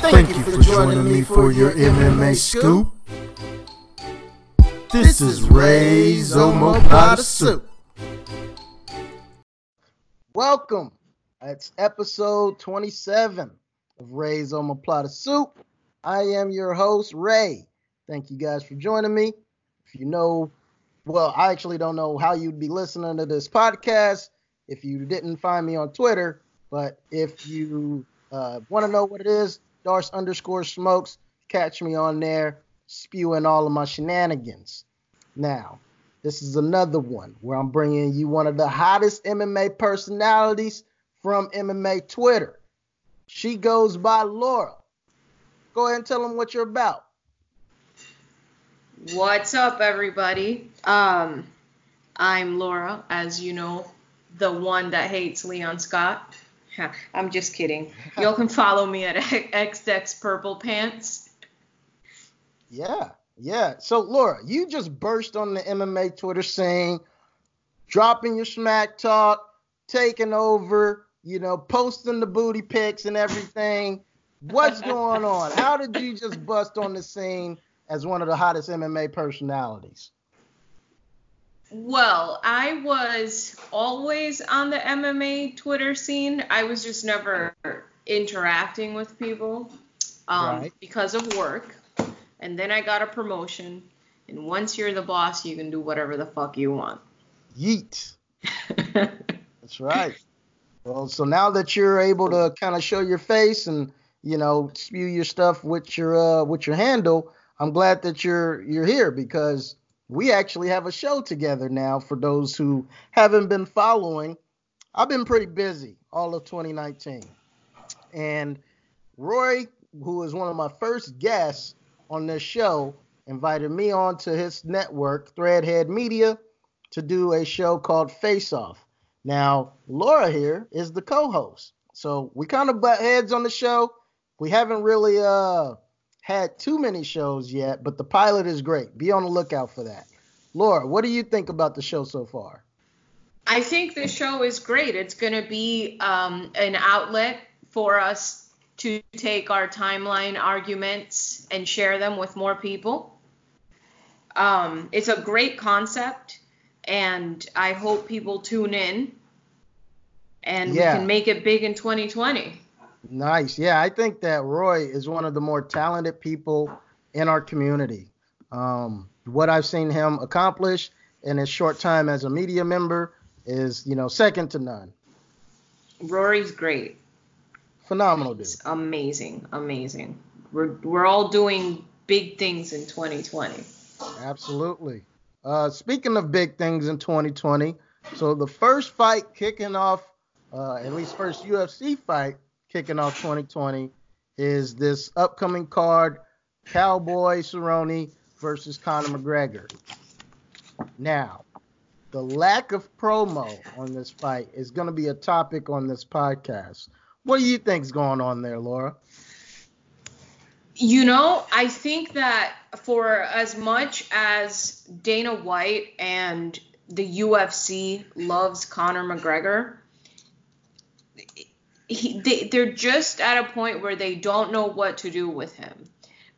Thank you for joining me for your MMA scoop. This is Ray's Omoplata Soup. Welcome. It's episode 27 of Ray's Omoplata Soup. I am your host, Ray. Thank you guys for joining me. If you know, well, I actually don't know how you'd be listening to this podcast if you didn't find me on Twitter, but if you uh, want to know what it is, Darce underscore smokes, catch me on there spewing all of my shenanigans. Now, this is another one where I'm bringing you one of the hottest MMA personalities from MMA Twitter. She goes by Laura. Go ahead and tell them what you're about. What's up, everybody? Um, I'm Laura, as you know, the one that hates Leon Scott. I'm just kidding. Y'all can follow me at XDex Purple Pants. Yeah, yeah. So, Laura, you just burst on the MMA Twitter scene, dropping your smack talk, taking over, you know, posting the booty pics and everything. What's going on? How did you just bust on the scene as one of the hottest MMA personalities? Well, I was always on the MMA Twitter scene. I was just never interacting with people um, right. because of work. And then I got a promotion. And once you're the boss, you can do whatever the fuck you want. Yeet. That's right. Well, so now that you're able to kind of show your face and you know spew your stuff with your uh, with your handle, I'm glad that you're you're here because we actually have a show together now for those who haven't been following. I've been pretty busy all of 2019. And Rory, who is one of my first guests on this show, invited me on to his network, Threadhead Media, to do a show called Face Off. Now, Laura here is the co-host. So we kind of butt heads on the show. We haven't really uh had too many shows yet, but the pilot is great. Be on the lookout for that. Laura, what do you think about the show so far? I think the show is great. It's going to be um, an outlet for us to take our timeline arguments and share them with more people. Um, it's a great concept, and I hope people tune in and yeah. we can make it big in 2020. Nice. Yeah, I think that Rory is one of the more talented people in our community. Um, what I've seen him accomplish in his short time as a media member is, you know, second to none. Rory's great. Phenomenal dude. It's amazing, amazing. We're we're all doing big things in 2020. Absolutely. Uh, speaking of big things in 2020, so the first fight kicking off, uh, at least first UFC fight kicking off 2020 is this upcoming card, Cowboy Cerrone versus Conor McGregor. Now, the lack of promo on this fight is going to be a topic on this podcast. What do you think's going on there, Laura? You know, I think that for as much as Dana White and the UFC loves Conor McGregor, he, they, they're just at a point where they don't know what to do with him.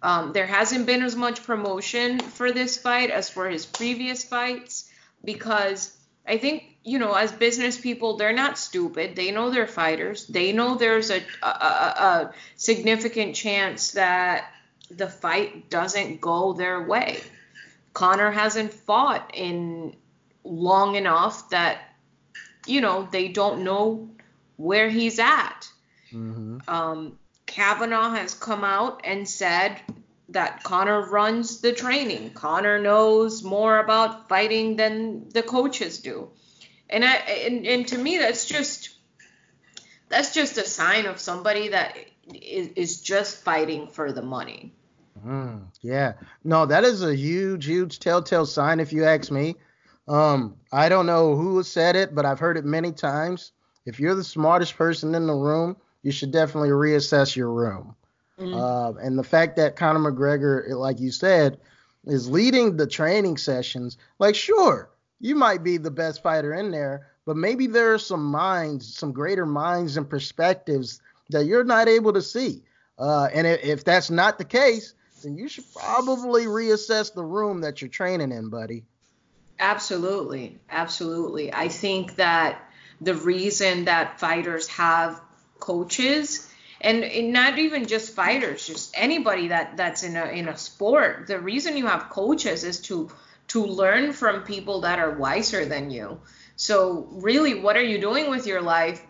Um, there hasn't been as much promotion for this fight as for his previous fights because I think you know as business people they're not stupid. They know they're fighters. They know there's a, a, a significant chance that the fight doesn't go their way. Conor hasn't fought in long enough that you know they don't know where he's at. Mm-hmm. Um, Kavanagh has come out and said that Conor runs the training. Conor knows more about fighting than the coaches do. And I and, and to me that's just that's just a sign of somebody that is, is just fighting for the money. Mm, yeah. No, that is a huge, huge telltale sign if you ask me. Um, I don't know who said it, but I've heard it many times. If you're the smartest person in the room, you should definitely reassess your room. Mm-hmm. Uh, and the fact that Conor McGregor, like you said, is leading the training sessions, like, sure, you might be the best fighter in there, but maybe there are some minds, some greater minds and perspectives that you're not able to see. Uh, and if, if that's not the case, then you should probably reassess the room that you're training in, buddy. Absolutely. Absolutely. I think that the reason that fighters have coaches and, not even just fighters, just anybody that that's in a in a sport, the reason you have coaches is to to learn from people that are wiser than you. So really, what are you doing with your life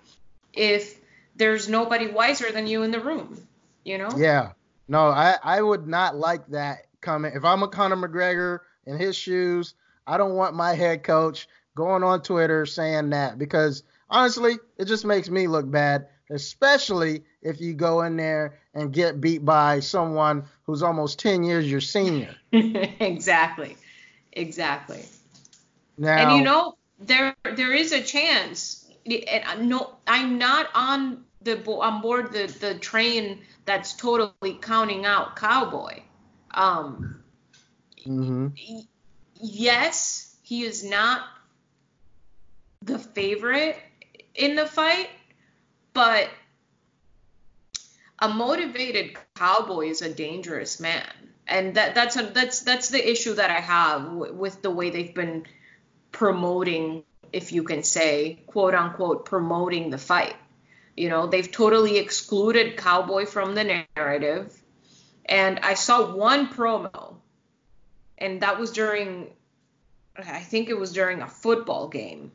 if there's nobody wiser than you in the room? You know? Yeah. No, I I would not like that comment If I'm a Conor McGregor in his shoes, I don't want my head coach going on Twitter saying that because honestly, it just makes me look bad, especially if you go in there and get beat by someone who's almost 10 years your senior. exactly. Exactly. Now, and you know, there there is a chance. And no, I'm not on the on board the the train that's totally counting out Cowboy. Um, mm-hmm. Yes, he is not favorite in the fight, but a motivated cowboy is a dangerous man, and that that's a, that's that's the issue that I have w- with the way they've been promoting, if you can say, quote unquote, promoting the fight. You know, they've totally excluded cowboy from the narrative, and I saw one promo, and that was during, I think it was during a football game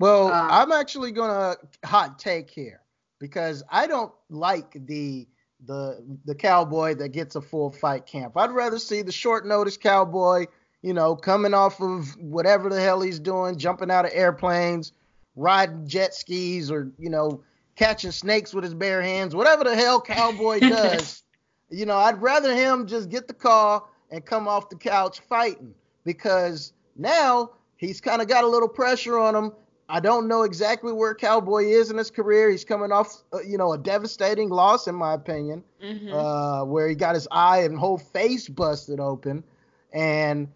well, uh, I'm actually gonna hot take here because I don't like the the the cowboy that gets a full fight camp. I'd rather see the short notice cowboy, you know, coming off of whatever the hell he's doing, jumping out of airplanes, riding jet skis, or you know, catching snakes with his bare hands, whatever the hell cowboy does. you know, I'd rather him just get the call and come off the couch fighting because now he's kind of got a little pressure on him I don't know exactly where Cowboy is in his career. He's coming off, uh, you know, a devastating loss, in my opinion, mm-hmm. uh, where he got his eye and whole face busted open. And,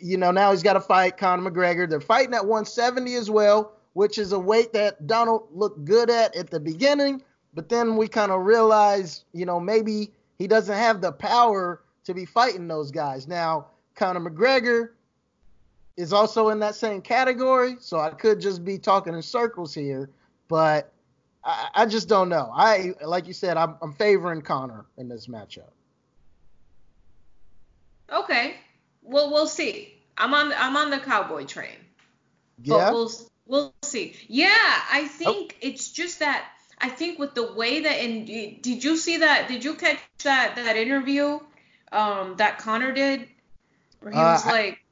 you know, now he's got to fight Conor McGregor. They're fighting at 170 as well, which is a weight that Donald looked good at at the beginning. But then we kind of realized, you know, maybe he doesn't have the power to be fighting those guys. Now, Conor McGregor is also in that same category, so I could just be talking in circles here, but I, I just don't know. I like you said, I'm, I'm favoring Conor in this matchup. Okay, well we'll see. I'm on I'm on the cowboy train. Yeah. But we'll we'll see. Yeah, I think oh. it's just that I think with the way that and did you see that? Did you catch that that interview um, that Conor did? Where he uh, was like,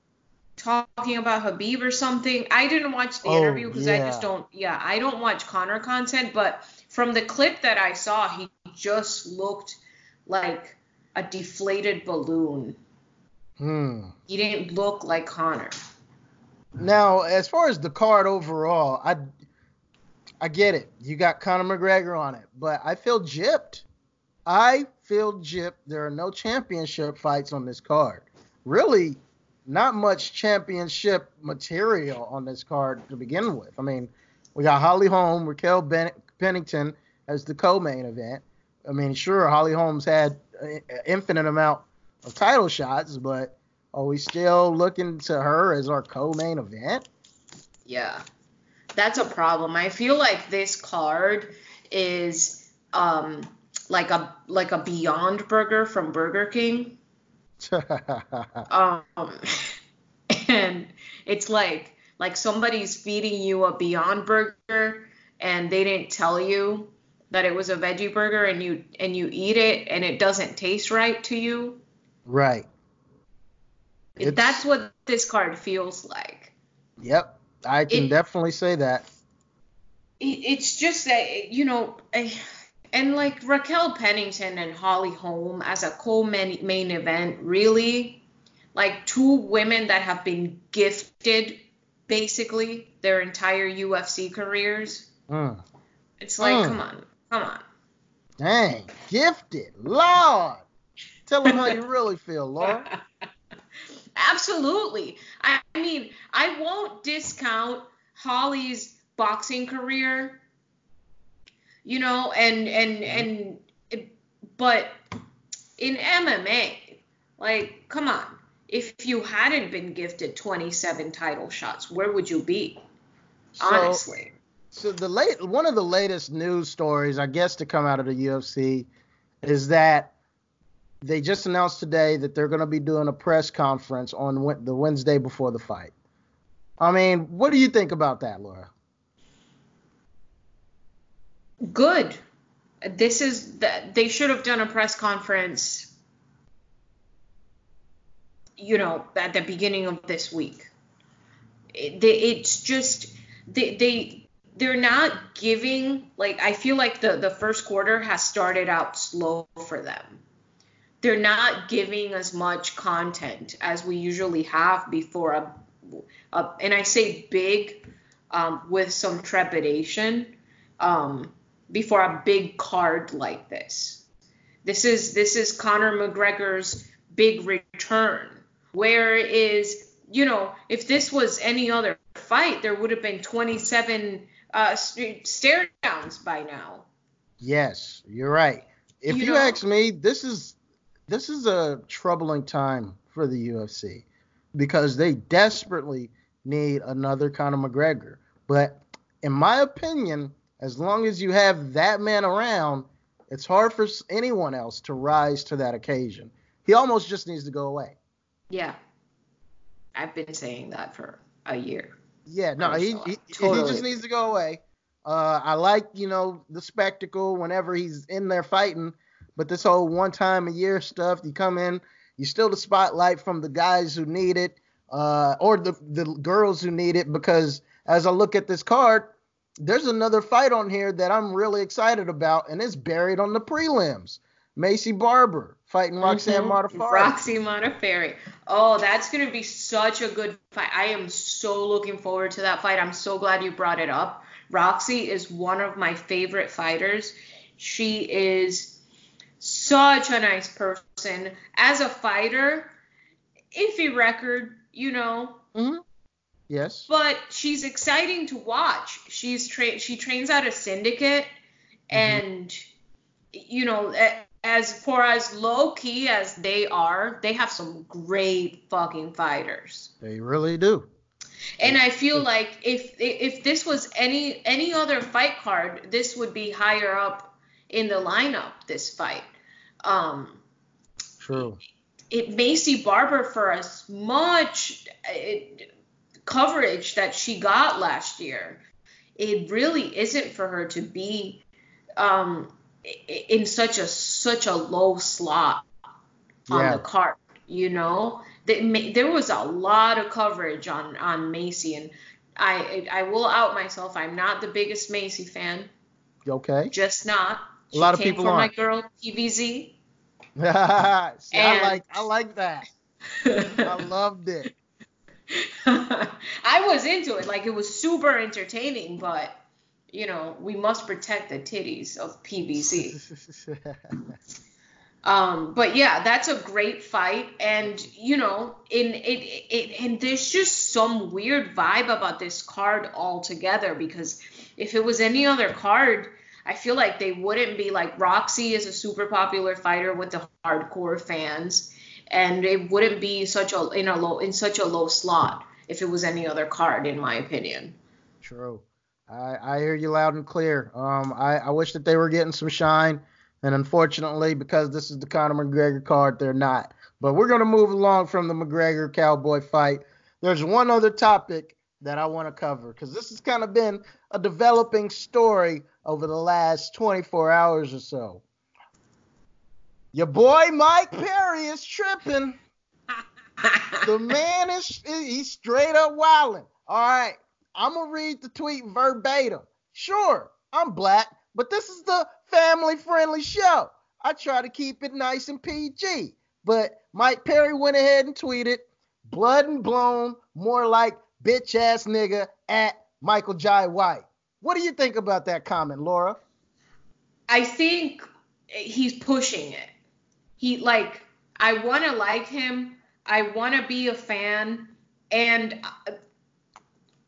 talking about Khabib or something. I didn't watch the oh, interview because yeah. I just don't. Yeah, I don't watch Conor content, but from the clip that I saw, he just looked like a deflated balloon. Hmm. He didn't look like Conor. Now, as far as the card overall, I I get it. You got Conor McGregor on it, but I feel gypped. I feel gypped. There are no championship fights on this card. Really, not much championship material on this card to begin with. I mean, we got Holly Holm, Raquel ben- Pennington as the co-main event. I mean, sure, Holly Holm's had an infinite amount of title shots, but are we still looking to her as our co-main event? Yeah, that's a problem. I feel like this card is um like a like a Beyond Burger from Burger King um, and it's like like somebody's feeding you a Beyond Burger and they didn't tell you that it was a veggie burger and you and you eat it and it doesn't taste right to you. Right. It's, That's what this card feels like. Yep, I can it, definitely say that. It, it's just that you know. I, and like Raquel Pennington and Holly Holm as a co-main main event, really, like two women that have been gifted basically their entire UFC careers. Mm. It's like, mm. come on, come on. Dang, gifted, Lord. Tell them how you really feel, Laura. Absolutely. I mean, I won't discount Holly's boxing career you know, and and mm-hmm. and But in MMA, like, come on. If you hadn't been gifted 27 title shots, where would you be? Honestly. So, so the late one of the latest news stories, I guess, to come out of the UFC is that they just announced today that they're going to be doing a press conference on the Wednesday before the fight. I mean, what do you think about that, Laura? Good. This is that they should have done a press conference you know at the beginning of this week. It, it's just they they they're not giving like I feel like the the first quarter has started out slow for them. They're not giving as much content as we usually have before a, a and I say big um, with some trepidation um, before a big card like this. This is this is Conor McGregor's big return. Where is you know if this was any other fight, there would have been 27 uh, stare downs by now. Yes, you're right. If you, you know, ask me, this is this is a troubling time for the UFC because they desperately need another Conor McGregor. But in my opinion, as long as you have that man around, it's hard for anyone else to rise to that occasion. He almost just needs to go away. Yeah. I've been saying that for a year. Yeah, no, he, he, totally. he just needs to go away. Uh, I like, you know, the spectacle whenever he's in there fighting, but this whole one time a year stuff, you come in, you steal the spotlight from the guys who need it, uh, or the the girls who need it, because as I look at this card, there's another fight on here that I'm really excited about, and it's buried on the prelims. Maycee Barber fighting Roxanne mm-hmm. Modafferi. Roxy Modafferi. Oh, that's going to be such a good fight. I am so looking forward to that fight. I'm so glad you brought it up. Roxy is one of my favorite fighters. She is such a nice person. As a fighter, iffy record, you know. Mm-hmm. Yes. But she's exciting to watch. She's tra- she trains out a syndicate, mm-hmm. and you know, as for as low key as they are, they have some great fucking fighters. They really do. And I feel like if if this was any any other fight card, this would be higher up in the lineup. This fight. Um, True. It Maycee Barber for as much it, coverage that she got last year, it really isn't for her to be um, in such a such a low slot on yeah. the card. You know, there was a lot of coverage on on Maycee, and I I will out myself. I'm not the biggest Maycee fan. Okay. Just not. She a lot of people for aren't. my girl PVZ. See, and, I like I like that. I loved it. I was into it. Like it was super entertaining, but you know, we must protect the titties of PVZ. um, but yeah, that's a great fight, and you know, in it, it, and there's just some weird vibe about this card altogether because if it was any other card, I feel like they wouldn't be like Roxy is a super popular fighter with the hardcore fans, and it wouldn't be such a in a low in such a low slot if it was any other card, in my opinion. True. I, I hear you loud and clear. Um, I, I wish that they were getting some shine, and unfortunately, because this is the Conor McGregor card, they're not. But we're gonna move along from the McGregor Cowboy fight. There's one other topic that I want to cover because this has kind of been a developing story over the last 24 hours or so. Your boy Mike Perry is tripping. the man is he's straight up wilding. All right, I'm gonna read the tweet verbatim. Sure, I'm black, but this is the family friendly show. I try to keep it nice and PG. But Mike Perry went ahead and tweeted, Blood and Bone, more like bitch ass nigga at Michael Jai White. What do you think about that comment, Laura? I think he's pushing it. He like I want to like him. I want to be a fan and uh,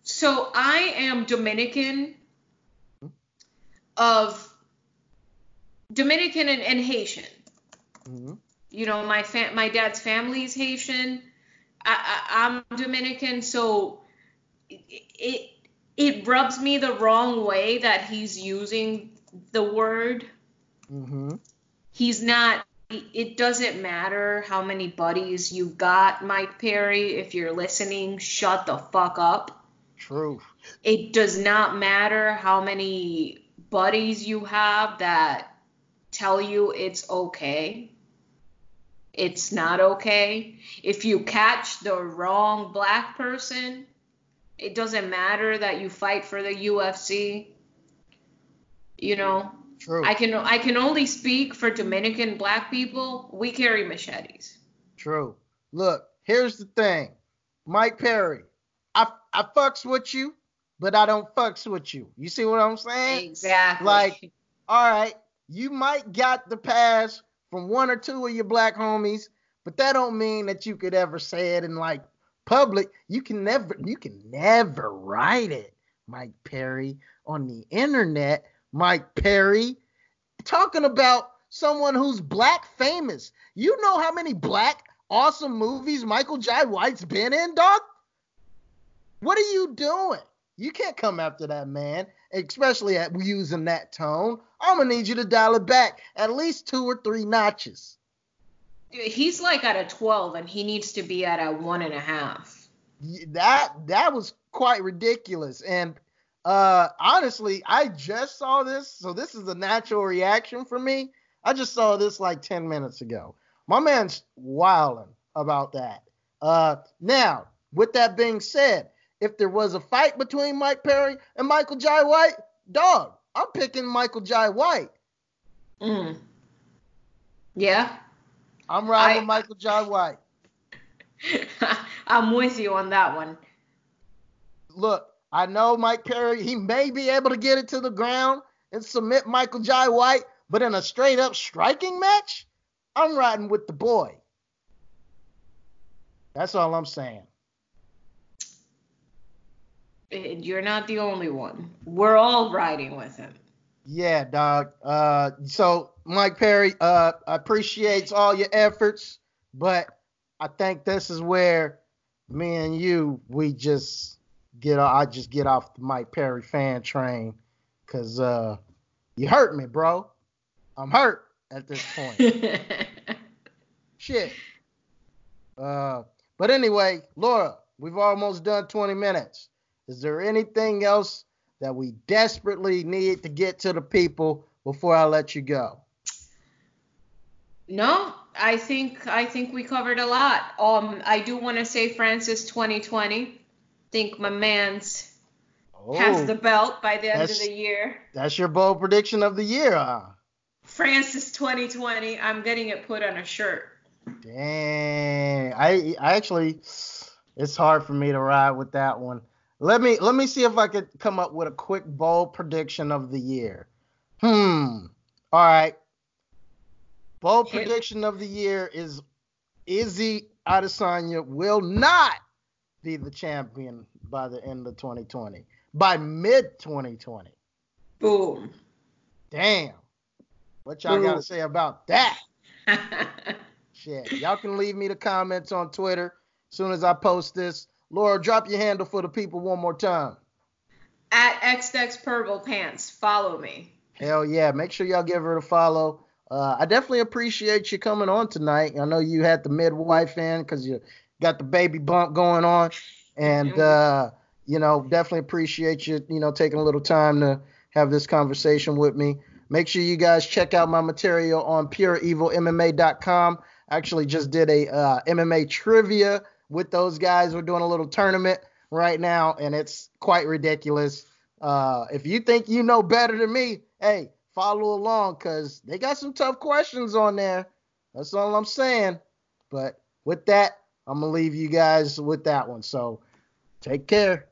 so I am Dominican of Dominican and, and Haitian. Mm-hmm. You know, my fa- my dad's family is Haitian. I, am Dominican, so it, it it rubs me the wrong way that he's using the word. Mm-hmm. He's not. It doesn't matter how many buddies you've got, Mike Perry. If you're listening, shut the fuck up. True. It does not matter how many buddies you have that tell you it's okay. It's not okay. If you catch the wrong black person, it doesn't matter that you fight for the UFC. You know, True. I can I can only speak for Dominican black people. We carry machetes. True. Look, here's the thing, Mike Perry. I I fucks with you, but I don't fucks with you. You see what I'm saying? Exactly. Like, all right, you might got the pass from one or two of your black homies, but that don't mean that you could ever say it in like public. You can never you can never write it, Mike Perry, on the internet. Mike Perry talking about someone who's black famous. You know how many black awesome movies Michael Jai White's been in, dog? What are you doing? You can't come after that man, especially at using that tone. I'm gonna need you to dial it back at least two or three notches. He's like at a 12, and he needs to be at a one and a half. That that was quite ridiculous. And uh, honestly, I just saw this, so this is a natural reaction for me. I just saw this like 10 minutes ago. My man's wilding about that. Uh, now, with that being said, if there was a fight between Mike Perry and Michael Jai White, dog, I'm picking Michael Jai White. Mm. Yeah. I'm riding I, Michael Jai White. I'm with you on that one. Look, I know Mike Perry, he may be able to get it to the ground and submit Michael Jai White, but in a straight up striking match, I'm riding with the boy. That's all I'm saying. You're not the only one. We're all riding with him. Yeah, dog. Uh, so Mike Perry, uh, appreciates all your efforts, but I think this is where me and you, we just get. I just get off the Mike Perry fan train, cause uh, you hurt me, bro. I'm hurt at this point. Shit. Uh, but anyway, Laura, we've almost done 20 minutes. Is there anything else that we desperately need to get to the people before I let you go? No, I think I think we covered a lot. Um, I do want to say Francis 2020. Think my man's oh, has the belt by the end of the year. That's your bold prediction of the year, huh? Francis 2020. I'm getting it put on a shirt. Dang, I I actually, it's hard for me to ride with that one. Let me let me see if I could come up with a quick bold prediction of the year. Hmm. All right. Bold Hit. prediction of the year is Izzy Adesanya will not be the champion by the end of 2020. By mid 2020. Boom. Damn. What y'all got to say about that? Shit. Y'all can leave me the comments on Twitter as soon as I post this. Laura, drop your handle for the people one more time. At XDex Purple Pants. Follow me. Hell yeah. Make sure y'all give her a follow. Uh, I definitely appreciate you coming on tonight. I know you had the midwife in because you got the baby bump going on. And, uh, you know, definitely appreciate you, you know, taking a little time to have this conversation with me. Make sure you guys check out my material on pureevilmma.com. I actually just did a uh, MMA trivia with those guys. We're doing a little tournament right now, and it's quite ridiculous. Uh, if you think you know better than me, hey, follow along because they got some tough questions on there. That's all I'm saying. But with that, I'm to leave you guys with that one. So take care.